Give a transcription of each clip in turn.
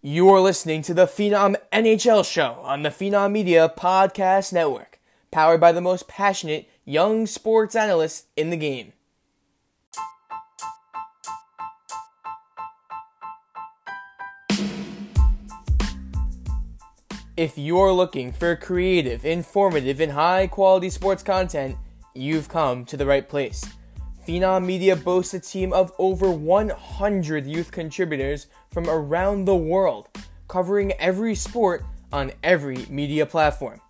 You're listening to the Phenom NHL Show on the Phenom Media Podcast Network, powered by the most passionate young sports analysts in the game. If you're looking for creative, informative, and high quality sports content, you've come to the right place. Phenom Media boasts a team of over 100 youth contributors from around the world, covering every sport on every media platform.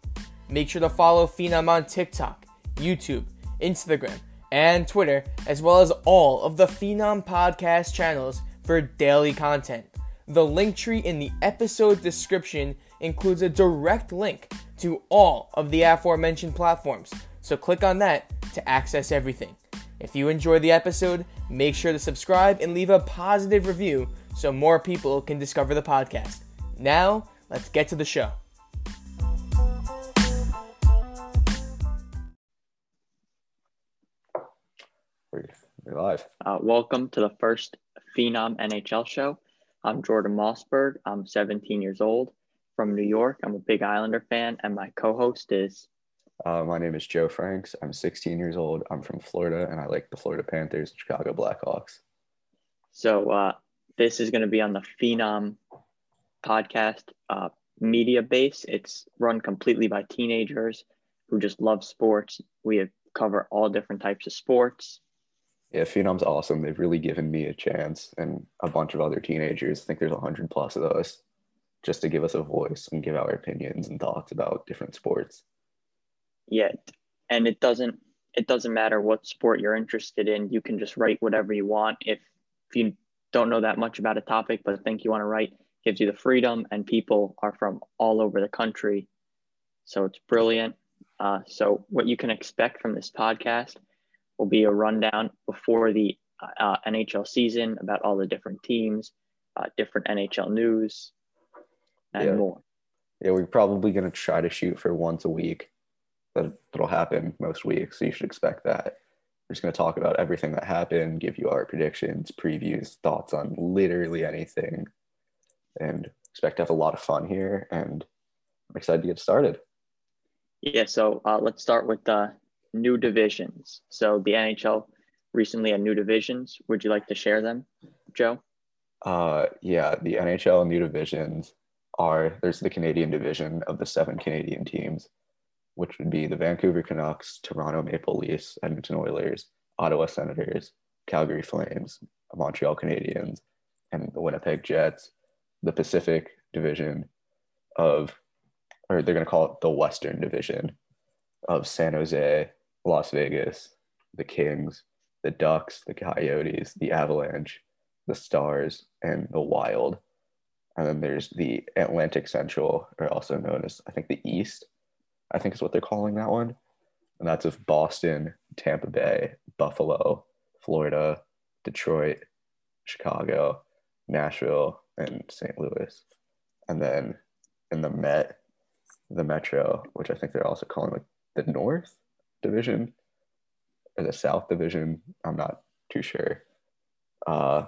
Make sure to follow Phenom on TikTok, YouTube, Instagram, and Twitter, as well as all of the Phenom podcast channels for daily content. The link tree in the episode description includes a direct link to all of the aforementioned platforms, so click on that to access everything. If you enjoyed the episode, make sure to subscribe and leave a positive review so more people can discover the podcast. Now, let's get to the show. We're, we're live. Uh, welcome to the first Phenom NHL show. I'm Jordan Mosberg. I'm 17 years old from New York. I'm a big Islander fan, and my co host is. Uh, my name is Joe Franks. I'm 16 years old. I'm from Florida, and I like the Florida Panthers Chicago Blackhawks. So, uh, this is going to be on the Phenom podcast uh, media base. It's run completely by teenagers who just love sports. We cover all different types of sports. Yeah, Phenom's awesome. They've really given me a chance and a bunch of other teenagers. I think there's 100 plus of us just to give us a voice and give our opinions and thoughts about different sports. Yeah, and it doesn't it doesn't matter what sport you're interested in. You can just write whatever you want. If if you don't know that much about a topic but think you want to write, gives you the freedom and people are from all over the country. So it's brilliant. Uh, so what you can expect from this podcast will be a rundown before the uh, NHL season about all the different teams, uh, different NHL news, and Yeah. more. Yeah, we're probably going to try to shoot for once a week. That, that'll happen most weeks, so you should expect that. We're just going to talk about everything that happened, give you our predictions, previews, thoughts on literally anything, and expect to have a lot of fun here. And I'm excited to get started. Yeah, so uh, let's start with the new divisions. So the NHL recently had new divisions. Would you like to share them, Joe? Uh, yeah, the NHL new divisions are there's the Canadian division of the seven Canadian teams, which would be the Vancouver Canucks, Toronto Maple Leafs, Edmonton Oilers, Ottawa Senators, Calgary Flames, Montreal Canadiens, and the Winnipeg Jets. The Pacific division of, or they're going to call it the Western division of San Jose, Las Vegas, the Kings, the Ducks, the Coyotes, the Avalanche, the Stars, and the Wild. And then there's the Atlantic Central, or also known as, I think, the East, I think is what they're calling that one. And that's of Boston, Tampa Bay, Buffalo, Florida, Detroit, Chicago, Nashville, and St. Louis. And then in the Met, the Metro, which I think they're also calling like the North Division or the South Division. I'm not too sure. Uh,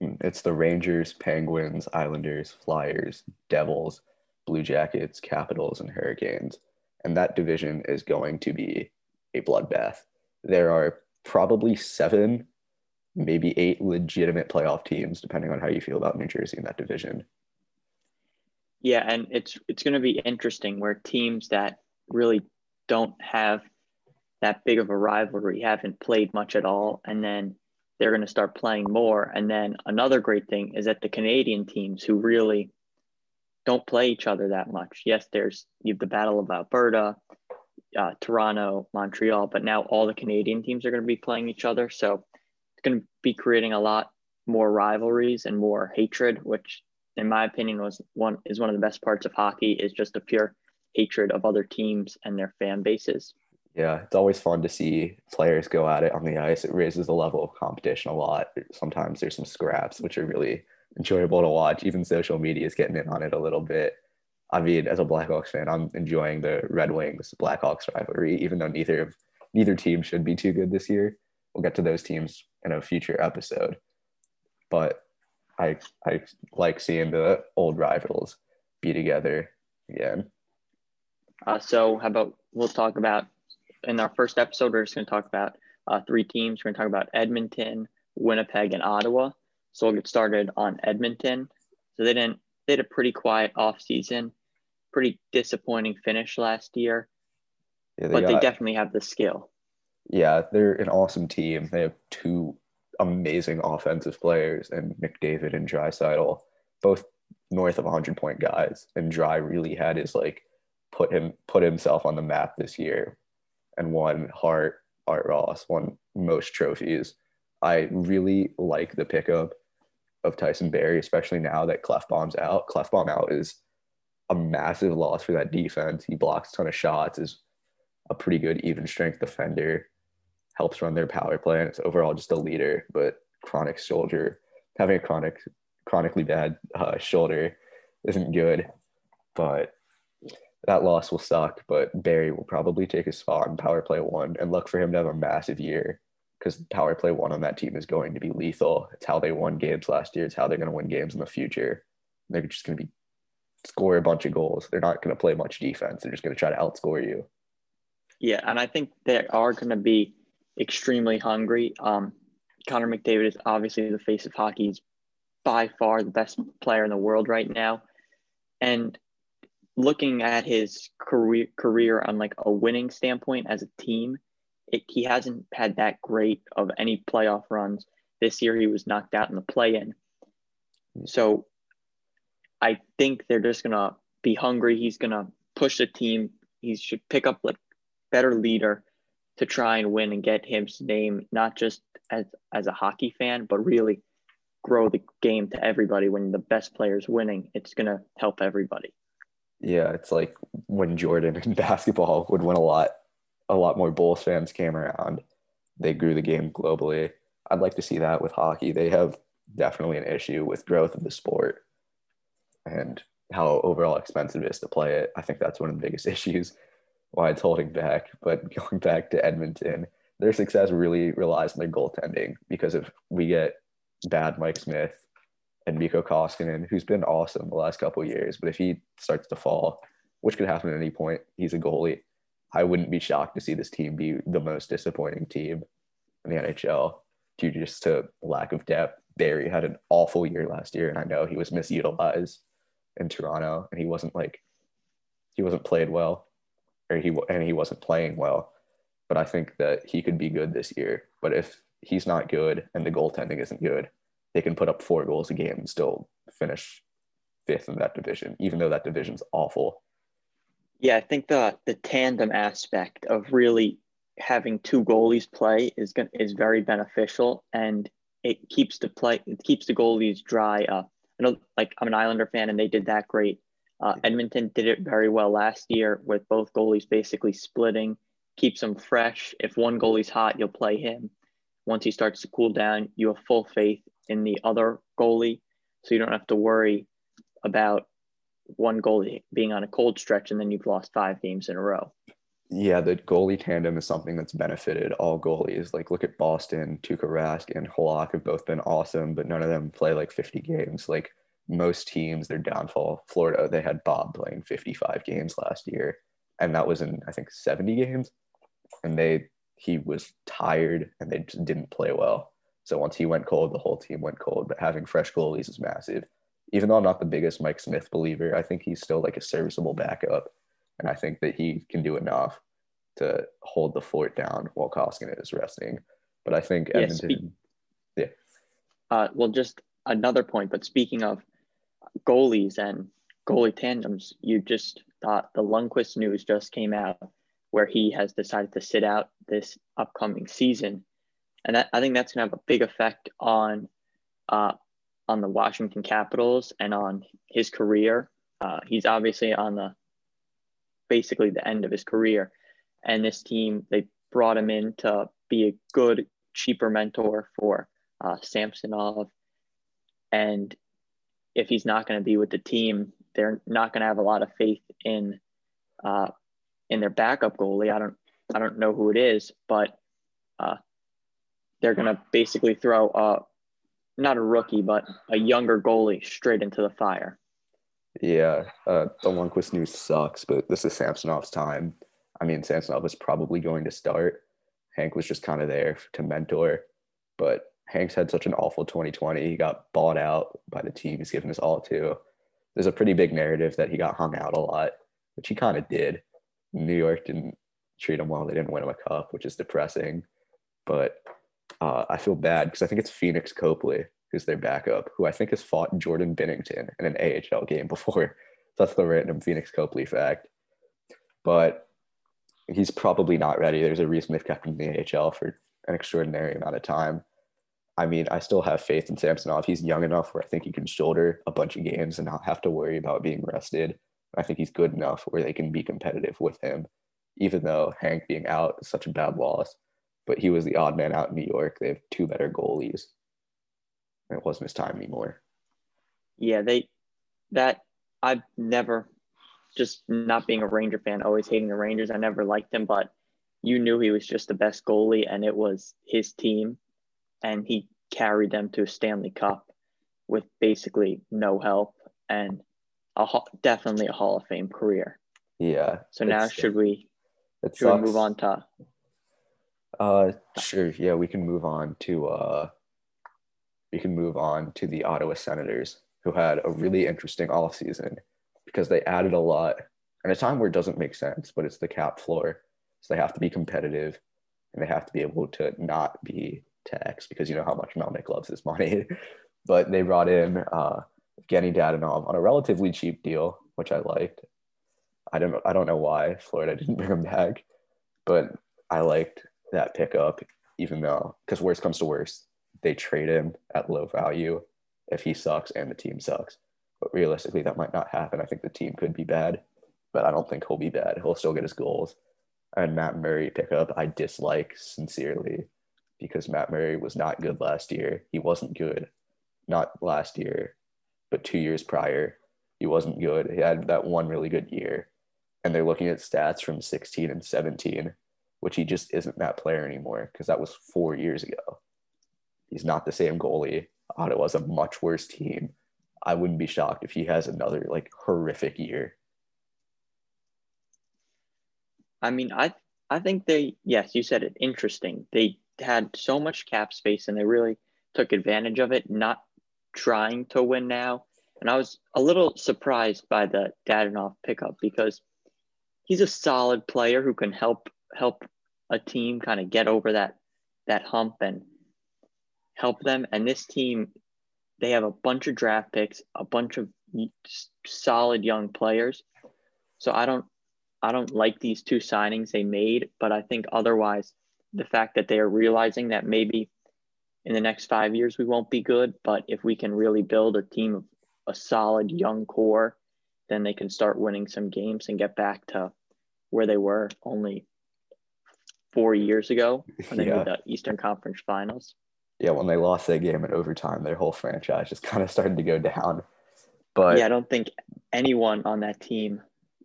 it's the Rangers, Penguins, Islanders, Flyers, Devils, Blue Jackets, Capitals, and Hurricanes. And that division is going to be a bloodbath. There are probably seven, maybe eight legitimate playoff teams, depending on how you feel about New Jersey in that division. Yeah, and it's it's going to be interesting where teams that really don't have that big of a rivalry haven't played much at all, and then they're going to start playing more. And then another great thing is that the Canadian teams who really don't play each other that much. Yes, there's you have the Battle of Alberta, uh, Toronto, Montreal, but now all the Canadian teams are going to be playing each other, so it's going to be creating a lot more rivalries and more hatred, which in my opinion was one is one of the best parts of hockey is just the pure hatred of other teams and their fan bases. Yeah, it's always fun to see players go at it on the ice. It raises the level of competition a lot. Sometimes there's some scraps, which are really enjoyable to watch. Even social media is getting in on it a little bit. I mean, as a Blackhawks fan, I'm enjoying the Red Wings Blackhawks rivalry, even though neither of neither team should be too good this year. We'll get to those teams in a future episode. But I I like seeing the old rivals be together again. Uh, so how about we'll talk about in our first episode, we're just going to talk about uh, three teams. We're going to talk about Edmonton, Winnipeg, and Ottawa. So we'll get started on Edmonton. So they didn't they had a pretty quiet off season, pretty disappointing finish last year, Yeah, but got- they definitely have the skill. Yeah, they're an awesome team. They have two amazing offensive players, and McDavid and Draisaitl, both north of 100 point guys. And Dry really had his like put him put himself on the map this year, and won Hart Art Ross won most trophies. I really like the pickup of Tyson Barrie, especially now that Klefbom's out. Klefbom out is a massive loss for that defense. He blocks a ton of shots, is a pretty good even strength defender helps run their power play and it's overall just a leader but chronic shoulder having a chronic chronically bad uh, shoulder isn't good but that loss will suck but Barrie will probably take his spot in power play one and look for him to have a massive year because power play one on that team is going to be lethal it's how they won games last year it's how they're going to win games in the future they're just going to be score a bunch of goals they're not going to play much defense they're just going to try to outscore you Yeah, and I think they are going to be extremely hungry. Um, Connor McDavid is obviously the face of hockey. He's by far the best player in the world right now. And looking at his career career on like a winning standpoint as a team, it, he hasn't had that great of any playoff runs. This year he was knocked out in the play-in. So I think they're just gonna be hungry. He's gonna push the team. He should pick up like better leader to try and win and get his name not just as as a hockey fan, but really grow the game to everybody. When the best player's winning, it's gonna help everybody. Yeah, it's like when Jordan in basketball would win a lot, a lot more Bulls fans came around. They grew the game globally. I'd like to see that with hockey. They have definitely an issue with growth of the sport and how overall expensive it is to play it. I think that's one of the biggest issues why it's holding back. But going back to Edmonton, their success really relies on their goaltending because if we get bad Mike Smith and Mikko Koskinen, who's been awesome the last couple years, but if he starts to fall, which could happen at any point, he's a goalie. I wouldn't be shocked to see this team be the most disappointing team in the NHL due just to lack of depth. Barrie had an awful year last year, and I know he was misutilized in Toronto, and he wasn't like he wasn't played well, or he and he wasn't playing well. But I think that he could be good this year. But if he's not good and the goaltending isn't good, they can put up four goals a game and still finish fifth in that division, even though that division's awful. Yeah, I think the the tandem aspect of really having two goalies play is going is very beneficial, and it keeps the play it keeps the goalies dry. Uh, I know, like I'm an Islander fan, and they did that great. Uh, Edmonton did it very well last year with both goalies basically splitting, keeps them fresh. If one goalie's hot, you'll play him. Once he starts to cool down, you have full faith in the other goalie, so you don't have to worry about one goalie being on a cold stretch and then you've lost five games in a row. Yeah, the goalie tandem is something that's benefited all goalies. Like, look at Boston, Tuukka Rask, and Halak have both been awesome, but none of them play like 50 games. Like most teams, their downfall. Florida, they had Bob playing 55 games last year, and that was in I think 70 games, and they he was tired and they just didn't play well. So once he went cold, the whole team went cold. But having fresh goalies is massive. Even though I'm not the biggest Mike Smith believer, I think he's still like a serviceable backup. And I think that he can do enough to hold the fort down while Koskinen is resting. But I think Yeah, Edmonton, Uh, well, just another point, but speaking of goalies and goalie tandems, you just thought the Lundqvist news just came out where he has decided to sit out this upcoming season. And that, I think that's going to have a big effect on uh, on the Washington Capitals and on his career. Uh, he's obviously on the basically the end of his career, and this team they brought him in to be a good, cheaper mentor for uh, Samsonov. And if he's not going to be with the team, they're not going to have a lot of faith in uh, in their backup goalie. I don't I don't know who it is, but uh, they're going to basically throw a not a rookie, but a younger goalie straight into the fire. Yeah, uh, the Lundqvist news sucks, but this is Samsonov's time. I mean, Samsonov is probably going to start. Hank was just kind of there to mentor, but Hank's had such an awful 2020. He got bought out by the team he's given his all to. There's a pretty big narrative that he got hung out a lot, which he kind of did. New York didn't treat him well. They didn't win him a cup, which is depressing. But uh, I feel bad because I think it's Pheonix Copley who's their backup, who I think has fought Jordan Binnington in an AHL game before. That's the random Pheonix Copley fact. But he's probably not ready. There's a reason they've kept him in the AHL for an extraordinary amount of time. I mean, I still have faith in Samsonov. He's young enough where I think he can shoulder a bunch of games and not have to worry about being rested. I think he's good enough where they can be competitive with him, even though Hank being out is such a bad loss. But he was the odd man out in New York. They have two better goalies. It wasn't his time anymore. Yeah, they that I've never just not being a Ranger fan, always hating the Rangers. I never liked him, but you knew he was just the best goalie and it was his team and he carried them to a Stanley Cup with basically no help and a definitely a Hall of Fame career. Yeah. So now should we should we move on to uh sure yeah we can move on to uh we can move on to the Ottawa Senators, who had a really interesting offseason because they added a lot at a time where it doesn't make sense, but it's the cap floor. So they have to be competitive and they have to be able to not be tax because you know how much Melnyk loves his money. but they brought in uh, Evgeny Dadonov on a relatively cheap deal, which I liked. I don't I don't know why Florida didn't bring him back, but I liked that pickup, even though because worst comes to worst, they trade him at low value if he sucks and the team sucks. But realistically, that might not happen. I think the team could be bad, but I don't think he'll be bad. He'll still get his goals. And Matt Murray pickup, I dislike sincerely because Matt Murray was not good last year. He wasn't good, not last year, but two years prior. He wasn't good. He had that one really good year. And they're looking at stats from 16 and 17, which he just isn't that player anymore because that was four years ago. He's not the same goalie. Ottawa's a much worse team. I wouldn't be shocked if he has another like horrific year. I mean, I I think they yes, you said it interesting. They had so much cap space and they really took advantage of it, not trying to win now. And I was a little surprised by the Dadonov pickup because he's a solid player who can help help a team kind of get over that that hump and help them. And this team, they have a bunch of draft picks, a bunch of solid young players. So I don't, I don't like these two signings they made, but I think otherwise, the fact that they are realizing that maybe in the next five years we won't be good, but if we can really build a team of a solid young core, then they can start winning some games and get back to where they were only four years ago when they yeah. made the Eastern Conference Finals yeah, when they lost that game in overtime, their whole franchise just kind of started to go down. But yeah, I don't think anyone on that team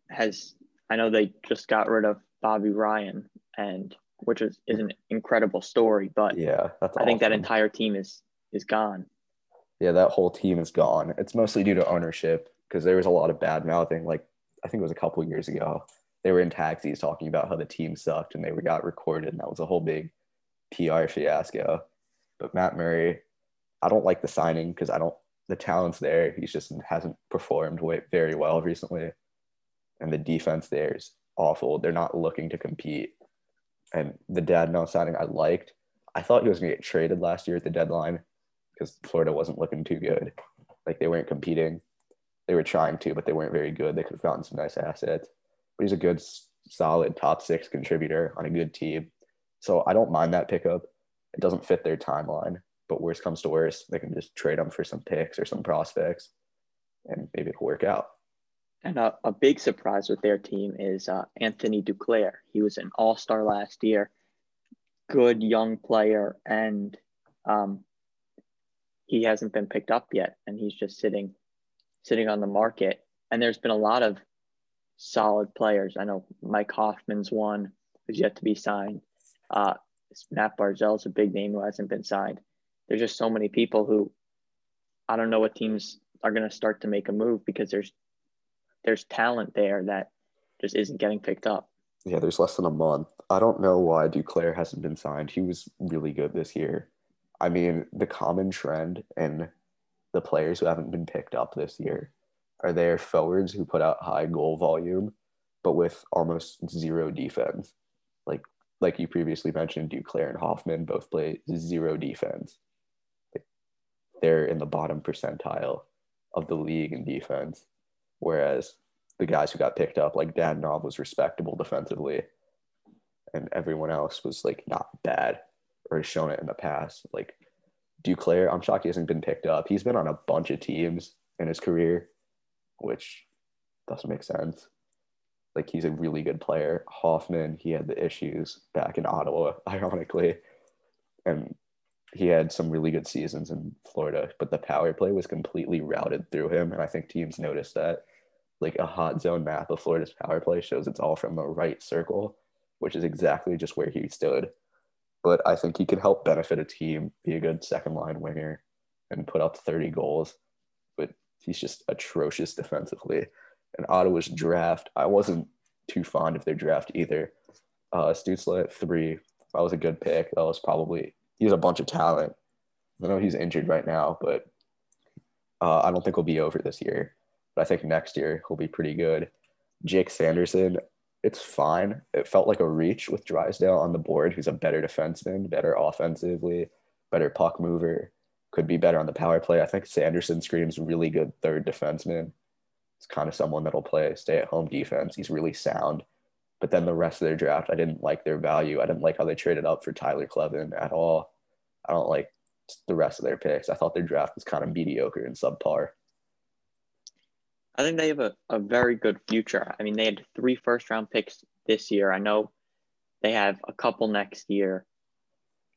has. I know they just got rid of Bobby Ryan, and which is, is an incredible story. But yeah, that's I awesome. think that entire team is is gone. Yeah, that whole team is gone. It's mostly due to ownership because there was a lot of bad mouthing. Like I think it was a couple years ago, they were in taxis talking about how the team sucked, and they got recorded, and that was a whole big PR fiasco. But Matt Murray, I don't like the signing because I don't the talent's there. He's just hasn't performed very well recently, and the defense there is awful. They're not looking to compete. And the Dadonov signing I liked. I thought he was going to get traded last year at the deadline because Florida wasn't looking too good. Like they weren't competing. They were trying to, but they weren't very good. They could have gotten some nice assets. But he's a good, solid top six contributor on a good team. So I don't mind that pickup it doesn't fit their timeline. But worst comes to worst, they can just trade them for some picks or some prospects, and maybe it'll work out. And a, a big surprise with their team is uh, Anthony Duclair. He was an All Star last year, good young player, and um, he hasn't been picked up yet, and he's just sitting sitting on the market. And there's been a lot of solid players. I know Mike Hoffman's one who's yet to be signed. Uh, Matt Barzal is a big name who hasn't been signed. There's just so many people who I don't know what teams are going to start to make a move because there's there's talent there that just isn't getting picked up. Yeah, there's less than a month. I don't know why Duclair hasn't been signed. He was really good this year. I mean, the common trend in the players who haven't been picked up this year are their forwards who put out high goal volume, but with almost zero defense. Like like you previously mentioned, Duclair and Hoffman both play zero defense. they're in the bottom percentile of the league in defense, whereas the guys who got picked up, like Dadonov, was respectable defensively, and everyone else was like not bad or has shown it in the past. Like Duclair, I'm shocked he hasn't been picked up. He's been on a bunch of teams in his career, which doesn't make sense. Like he's a really good player. Hoffman, he had the issues back in Ottawa, ironically, and he had some really good seasons in Florida, but the power play was completely routed through him, and I think teams noticed that. Like a hot zone map of Florida's power play shows it's all from the right circle, which is exactly just where he stood. But I think he could help benefit a team, be a good second line winger, and put up 30 goals. He's just atrocious defensively. And Ottawa's draft, I wasn't too fond of their draft either. Uh, Stützle at three, that was a good pick. That was probably he has a bunch of talent. I know he's injured right now, but uh, I don't think he'll be over this year. But I think next year he'll be pretty good. Jake Sanderson, it's fine. It felt like a reach with Drysdale on the board, who's a better defenseman, better offensively, better puck mover, could be better on the power play. I think Sanderson screams really good third defenseman. It's kind of someone that'll play stay at home defense. He's really sound. But then the rest of their draft, I didn't like their value. I didn't like how they traded up for Tyler Kleven at all. I don't like the rest of their picks. I thought their draft was kind of mediocre and subpar. I think they have a, a very good future. I mean, they had three first round picks this year. I know they have a couple next year.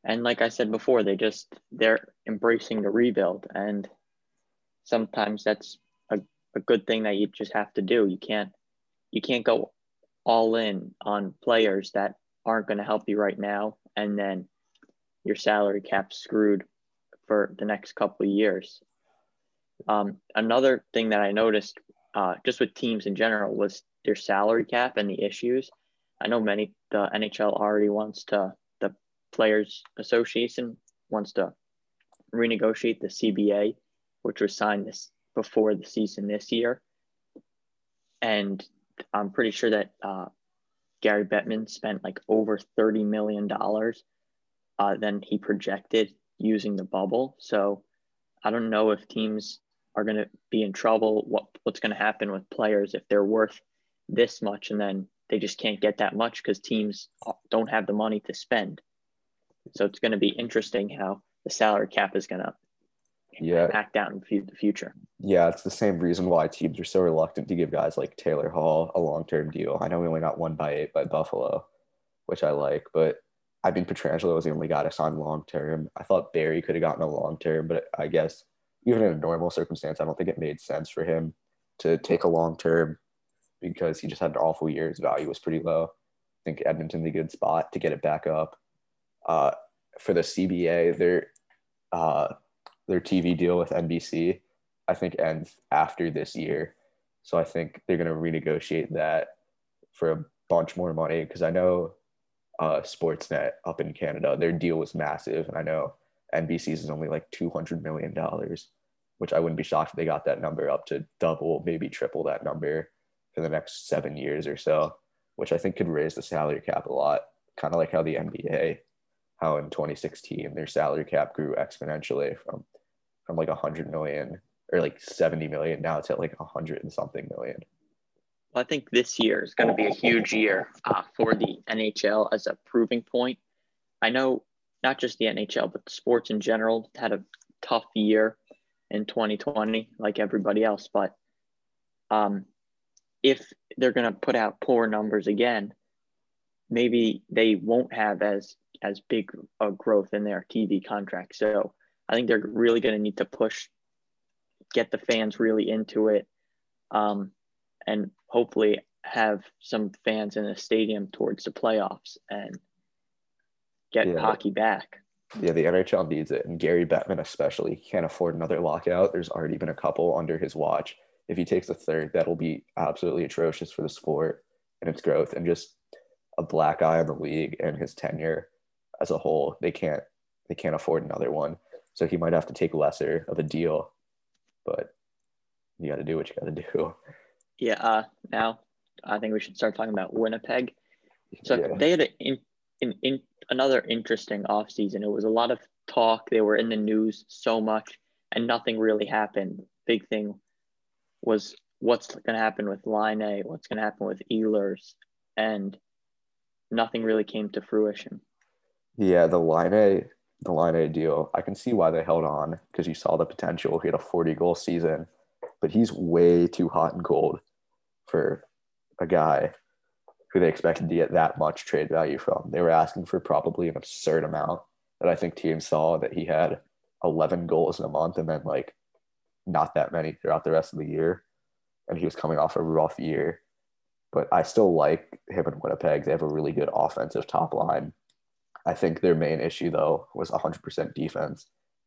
And like I said before, they just they're embracing the rebuild. And sometimes that's a, a good thing that you just have to do. You can't you can't go all in on players that aren't going to help you right now and then your salary cap screwed for the next couple of years. Um, another thing that I noticed uh, just with teams in general was their salary cap and the issues. I know many the NHL already wants to Players Association wants to renegotiate the CBA, which was signed this before the season this year, and I'm pretty sure that uh, Gary Bettman spent like over thirty million dollars uh, than he projected using the bubble. So I don't know if teams are going to be in trouble. What what's going to happen with players if they're worth this much and then they just can't get that much because teams don't have the money to spend. So it's going to be interesting how the salary cap is going to yeah act out in the future. Yeah, it's the same reason why teams are so reluctant to give guys like Taylor Hall a long term deal. I know we only got one by eight by Buffalo, which I like, but I mean Pietrangelo was the only guy to sign long term. I thought Barrie could have gotten a long term, but I guess even in a normal circumstance, I don't think it made sense for him to take a long term because he just had an awful year. His value was pretty low. I think Edmonton's a good spot to get it back up. Uh, for the CBA, their uh, their TV deal with NBC, I think ends after this year. So I think they're going to renegotiate that for a bunch more money because I know uh, Sportsnet up in Canada, their deal was massive, and I know NBC's is only like two hundred million dollars, which I wouldn't be shocked if they got that number up to double, maybe triple that number for the next seven years or so, which I think could raise the salary cap a lot, kind of like how the NBA, how in 2016 their salary cap grew exponentially from from like 100 million or like 70 million now it's at like 100 and something million. Well, I think this year is going to be a huge year uh, for the NHL as a proving point. I know not just the NHL, but sports in general had a tough year in 2020, like everybody else. But um, if they're going to put out poor numbers again, maybe they won't have as as big a growth in their TV contract. So I think they're really going to need to push, get the fans really into it, um, and hopefully have some fans in the stadium towards the playoffs and get yeah. hockey back. Yeah, the NHL needs it, and Gary Bettman especially can't afford another lockout. There's already been a couple under his watch. If he takes a third, that'll be absolutely atrocious for the sport and its growth, and just a black eye on the league and his tenure as a whole. They can't they can't afford another one, so he might have to take lesser of a deal. But you got to do what you got to do. Yeah. Uh, now I think we should start talking about Winnipeg. So Yeah. they had a, in, in, in another interesting offseason. It was a lot of talk. They were in the news so much, and nothing really happened. Big thing was what's going to happen with Laine, what's going to happen with Ehlers, and nothing really came to fruition. Yeah, the Laine, the Laine deal. I can see why they held on because you saw the potential. He had a 40 goal season, but he's way too hot and cold for a guy who they expected to get that much trade value from. They were asking for probably an absurd amount that I think teams saw that he had 11 goals in a month and then like not that many throughout the rest of the year. And he was coming off a rough year. But I still like him in Winnipeg. They have a really good offensive top line. I think their main issue though was 100% defense.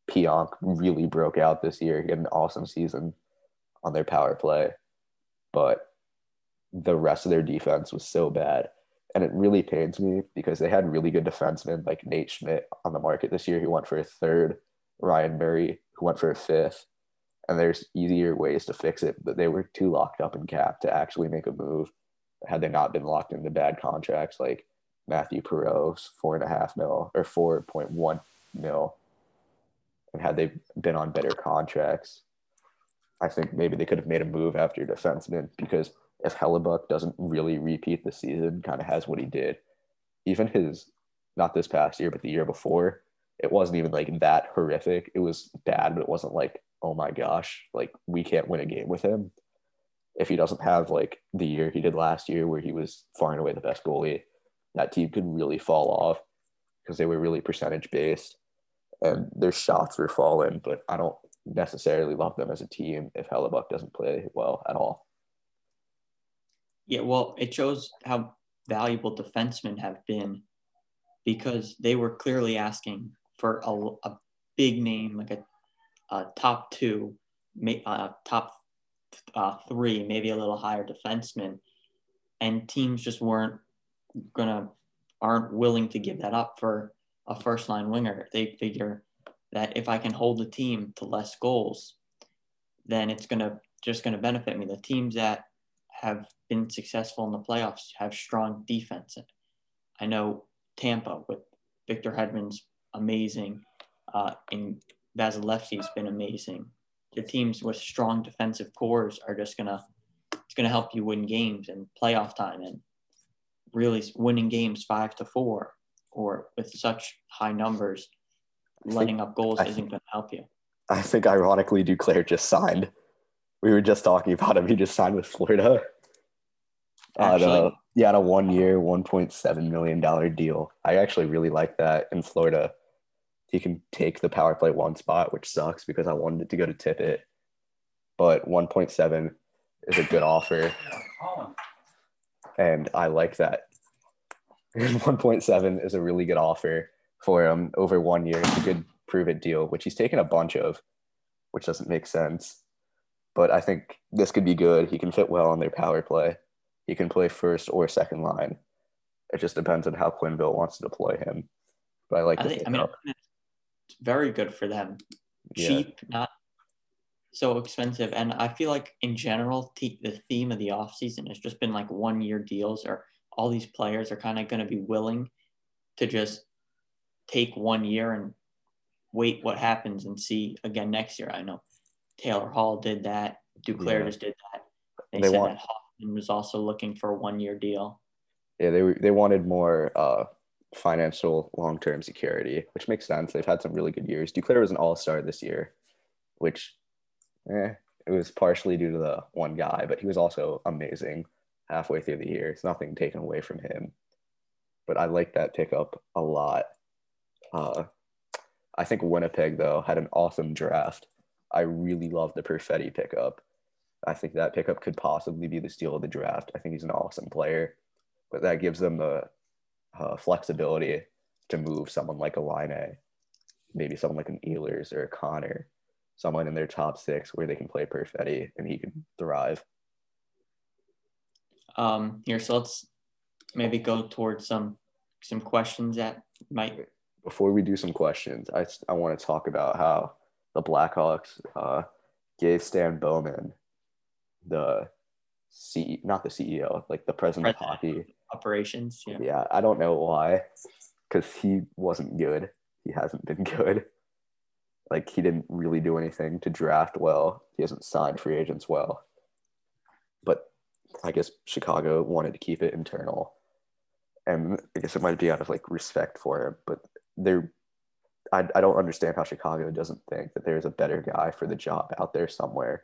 Pionk really broke out this year. He had an awesome season on their power play, but the rest of their defense was so bad. And it really pains me because they had really good defensemen like Nate Schmidt on the market this year who went for a third, Ryan Murray who went for a fifth. And there's easier ways to fix it, but they were too locked up in cap to actually make a move. Had they not been locked into bad contracts like Matthew Perreault's four and a half mil or four point one mil, and had they been on better contracts, I think maybe they could have made a move after defenseman because if Hellebuyck doesn't really repeat the season, kind of has what he did, even his not this past year, but the year before, it wasn't even like that horrific. It was bad, but it wasn't like, oh my gosh, like we can't win a game with him. If he doesn't have like the year he did last year where he was far and away the best goalie, that team could really fall off because they were really percentage based and their shots were falling, but I don't necessarily love them as a team if Hellebuyck doesn't play well at all. Yeah, well, it shows how valuable defensemen have been because they were clearly asking for a, a big name, like a, a top two, uh, top uh, three, maybe a little higher defenseman, and teams just weren't gonna aren't willing to give that up for a first line winger. They figure that if I can hold the team to less goals, then it's gonna just gonna benefit me. The teams that have been successful in the playoffs have strong defense. I know Tampa with Victor Hedman's amazing, uh, and Vasilevskiy's been amazing. The teams with strong defensive cores are just gonna it's gonna help you win games and playoff time and really winning games five to four or with such high numbers, letting up goals I isn't going to help you. I think ironically Duclair just signed. We were just talking about him. He just signed with Florida. On Actually- a, yeah, on a one year, $1.7 million deal. I actually really like that in Florida. He can take the power play one spot, which sucks because I wanted it to go to Tippett. But 1.7 is a good offer. And I like that. 1.7 is a really good offer for him over one year. It's a good prove it deal, which he's taken a bunch of, which doesn't make sense. But I think this could be good. He can fit well on their power play. He can play first or second line. It just depends on how Quenneville wants to deploy him. But I like I think, I mean, very good for them. Yeah. Cheap, not so expensive. And I feel like in general, t- the theme of the offseason has just been like one year deals, or all these players are kind of going to be willing to just take one year and wait what happens and see again next year. I know Taylor Hall did that. Duclair Yeah. just did that. They, They said want- that Hoffman was also looking for a one year deal. Yeah, they they wanted more uh, financial long term security, which makes sense. They've had some really good years. Duclair was an all star this year, which eh, it was partially due to the one guy, but he was also amazing halfway through the year. It's nothing taken away from him. But I like that pickup a lot. Uh, I think Winnipeg, though, had an awesome draft. I really love the Perfetti pickup. I think that pickup could possibly be the steal of the draft. I think he's an awesome player but that gives them the uh, flexibility to move someone like a Laine maybe someone like an Ehlers or a Connor, someone in their top six where they can play Perfetti and he can thrive. Um, here, so let's maybe go towards some some questions that might. Before we do some questions, I, I want to talk about how the Blackhawks uh, gave Stan Bowman the C, not the CEO, like the president, President. of hockey. Operations. Yeah. Yeah, I don't know why, because he wasn't good. He hasn't been good. Like he didn't really do anything to draft well. He hasn't signed free agents well. But I guess Chicago wanted to keep it internal, and I guess it might be out of like respect for him. But they're, I I don't understand how Chicago doesn't think that there's a better guy for the job out there somewhere,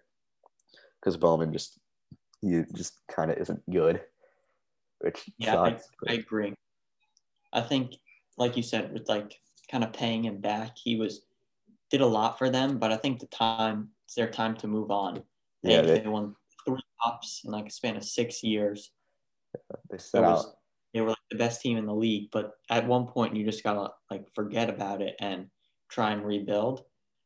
because Bowman just he just kind of isn't good, which Yeah, I. I agree. I think, like you said, with like kind of paying him back, he was did a lot for them, but I think the time it's their time to move on. They, Yeah, they, they- won three cups in like a span of six years. They set was, out. they were like the best team in the league, but at one point you just gotta like forget about it and try and rebuild.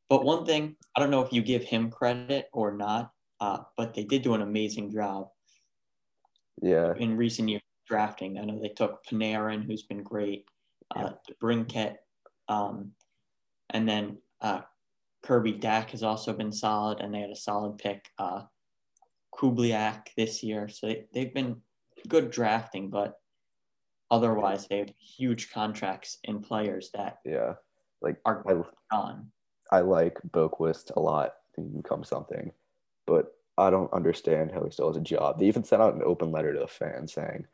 But one thing, I don't know if you give him credit or not, uh, but they did do an amazing job Yeah, in recent years drafting. I know they took Panarin, who's been great, uh, Brinket, um, and then uh, Kirby Dach has also been solid, and they had a solid pick, uh, Kubliak this year. So they, they've been good drafting, but otherwise they have huge contracts in players that yeah. Like are I, gone. I like Boqvist a lot. He become something, but I don't understand how he still has a job. They even sent out an open letter to the fans saying,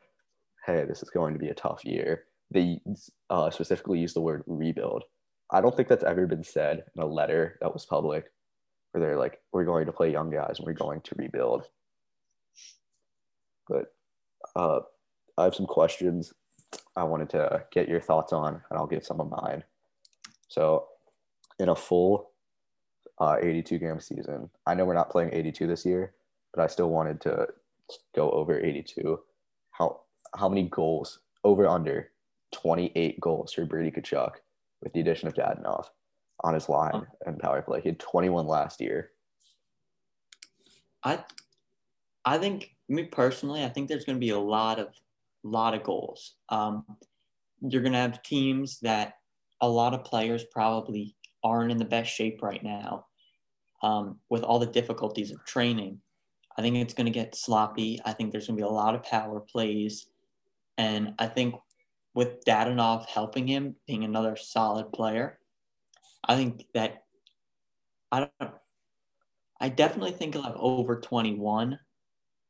"Hey, this is going to be a tough year." They uh, specifically used the word rebuild. I don't think that's ever been said in a letter that was public, where they're like, "We're going to play young guys and we're going to rebuild." But uh, I have some questions I wanted to get your thoughts on, and I'll give some of mine. So, in a full uh, 82 game season, I know we're not playing 82 this year, but I still wanted to go over 82. How how many goals over under 28 goals for Brady Tkachuk with the addition of Dadonov on his line and power play. He had 21 last year. I I think me personally, I think there's going to be a lot of lot of goals. Um, you're going to have teams that a lot of players probably aren't in the best shape right now. Um, with all the difficulties of training, I think it's going to get sloppy. I think there's going to be a lot of power plays, and I think with Dadonov helping him, being another solid player, I think that I don't. I definitely think he'll have over 21.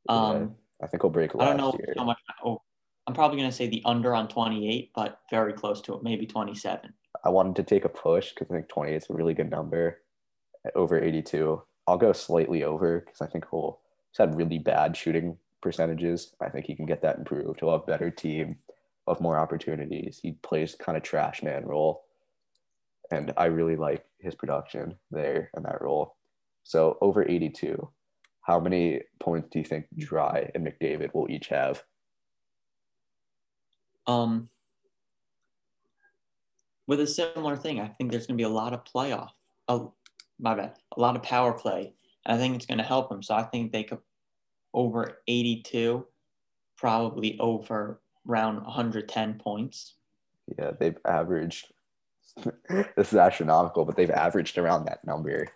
Um, I think he'll break I don't know year. how much. Oh, I'm probably going to say the under on 28, but very close to it, maybe 27. I wanted to take a push because I think 28 is a really good number over 82. I'll go slightly over because I think he'll he's had really bad shooting percentages. I think he can get that improved. He'll have better team, he'll more opportunities. He plays kind of trash man role. And I really like his production there in that role. So over 82, how many points do you think Dry and McDavid will each have? Um, with a similar thing, I think there's going to be a lot of playoff. Oh, my bad. A lot of power play. And I think it's going to help them. So I think they could over 82, probably over around 110 points. Yeah, they've averaged. this is astronomical, but they've averaged around that number.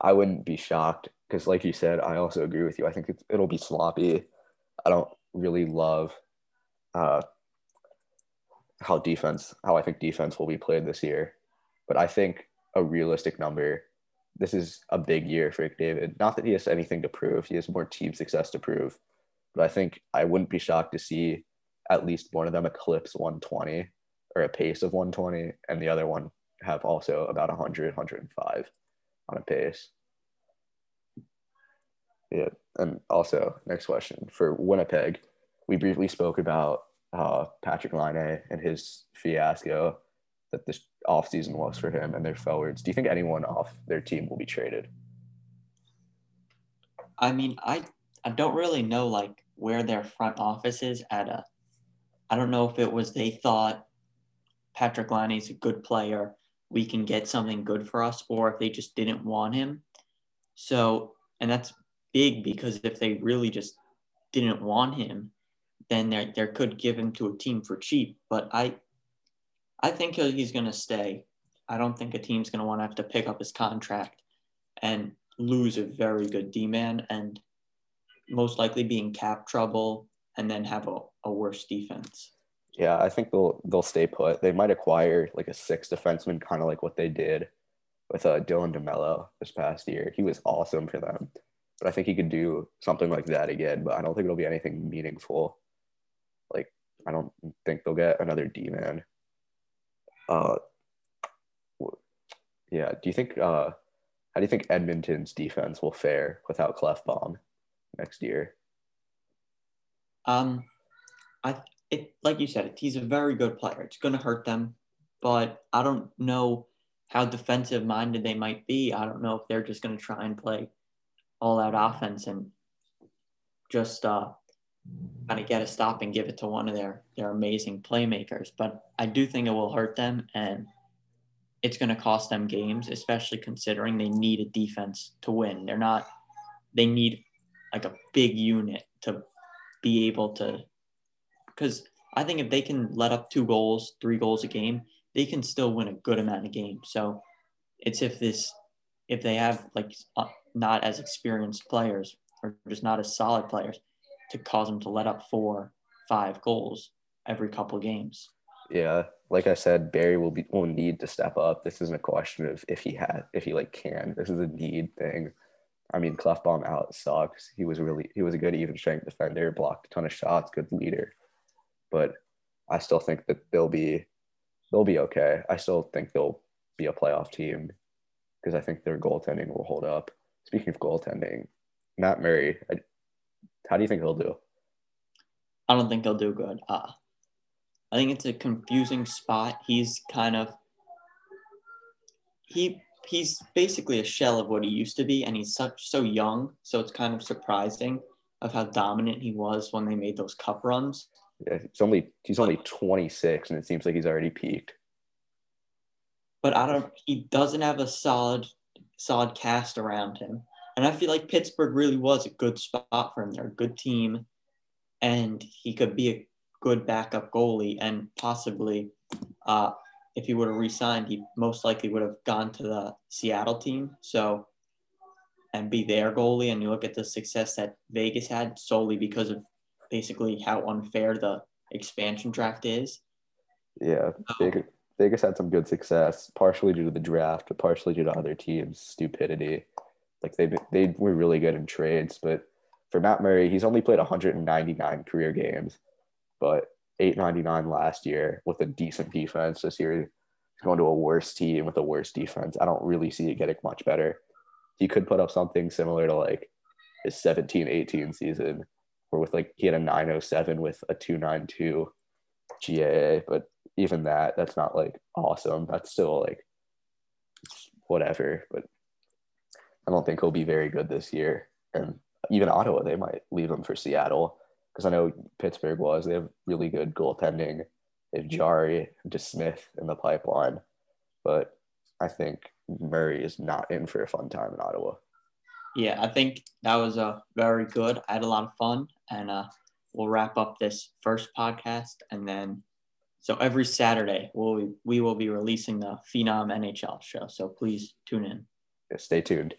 I wouldn't be shocked because, like you said, I also agree with you. I think it'll be sloppy. I don't really love uh, how defense, how I think defense will be played this year, but I think a realistic number. This is a big year for David. Not that he has anything to prove; he has more team success to prove. But I think I wouldn't be shocked to see at least one of them eclipse 120 or a pace of 120 and the other one have also about 100 105 on a pace yeah and also next question for winnipeg we briefly spoke about uh, patrick Laine and his fiasco that this offseason was for him and their forwards do you think anyone off their team will be traded I mean, I I don't really know like where their front office is at a. I don't know if it was they thought Patrick Laine's a good player, we can get something good for us or if they just didn't want him. So, and that's big because if they really just didn't want him, then they they could give him to a team for cheap. But I I think he's going to stay. I don't think a team's going to want to have to pick up his contract and lose a very good D man and most likely be in cap trouble and then have a, a worse defense. Yeah, I think they'll they'll stay put. They might acquire like a six defenseman, kind of like what they did with uh, Dylan DeMelo this past year. He was awesome for them, but I think he could do something like that again. But I don't think it'll be anything meaningful. Like I don't think they'll get another D man. Uh, yeah. Do you think? Uh, how do you think Edmonton's defense will fare without Klefbom next year? Um, I it like you said, he's a very good player. It's going to hurt them, but I don't know how defensive minded they might be. I don't know if they're just going to try and play all out offense and just uh, kind of get a stop and give it to one of their their amazing playmakers. But I do think it will hurt them and it's going to cost them games, especially considering they need a defense to win. They're not. They need like a big unit to be able to because I think if they can let up two goals, three goals a game, they can still win a good amount of games. So it's if this, if they have like uh, not as experienced players or just not as solid players to cause them to let up four, five goals every couple games. Yeah, like I said, Barrie will be will need to step up. This isn't a question of if he had, if he like can. This is a need thing. I mean, Klefbom out sucks. He was really he was a good even strength defender, blocked a ton of shots, good leader but I still think that they'll be they'll be okay. I still think they'll be a playoff team because I think their goaltending will hold up. Speaking of goaltending, Matt Murray, how do you think he'll do? I don't think he'll do good. Uh, I think it's a confusing spot. He's kind of he he's basically a shell of what he used to be, and he's such so young. So it's kind of surprising of how dominant he was when they made those cup runs. Yeah, he's only he's only 26, and it seems like he's already peaked. But I don't. He doesn't have a solid solid cast around him, and I feel like Pittsburgh really was a good spot for him. They're a good team, and he could be a good backup goalie, and possibly, uh, if he would have re-signed, he most likely would have gone to the Seattle team. So. And be their goalie, and you look at the success that Vegas had solely because of basically how unfair the expansion draft is. Yeah, Vegas, Vegas had some good success, partially due to the draft, but partially due to other teams' stupidity. Like they they were really good in trades, but for Matt Murray, he's only played 199 career games, but 899 last year with a decent defense. This year, he's going to a worse team with a worse defense. I don't really see it getting much better. He could put up something similar to like his 17 18 season, where with like he had a 907 with a 292 GAA, but even that, that's not like awesome. That's still like whatever, but I don't think he'll be very good this year. And even Ottawa, they might leave him for Seattle because I know Pittsburgh was. They have really good goaltending. They have Jarry, DeSmith in the pipeline, but I think Murray is not in for a fun time in Ottawa yeah, I think that was a uh, very good. I had a lot of fun, and uh, we'll wrap up this first podcast, and then so every Saturday we'll we will be releasing the Phenom NHL show. So please tune in. Yeah, stay tuned.